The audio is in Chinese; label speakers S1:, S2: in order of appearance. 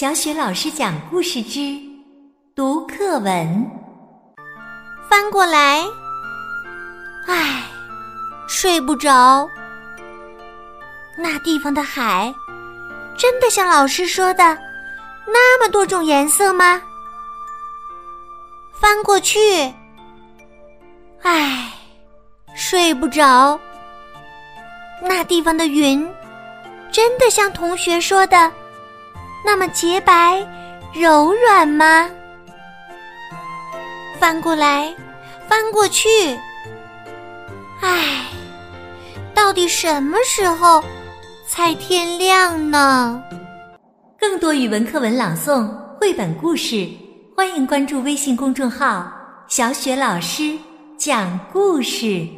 S1: 小雪老师讲故事之读课文，
S2: 翻过来，唉，睡不着。那地方的海，真的像老师说的那么多种颜色吗？翻过去，唉，睡不着。那地方的云，真的像同学说的？那么洁白、柔软吗？翻过来，翻过去，唉，到底什么时候才天亮呢？
S1: 更多语文课文朗诵、绘本故事，欢迎关注微信公众号“小雪老师讲故事”。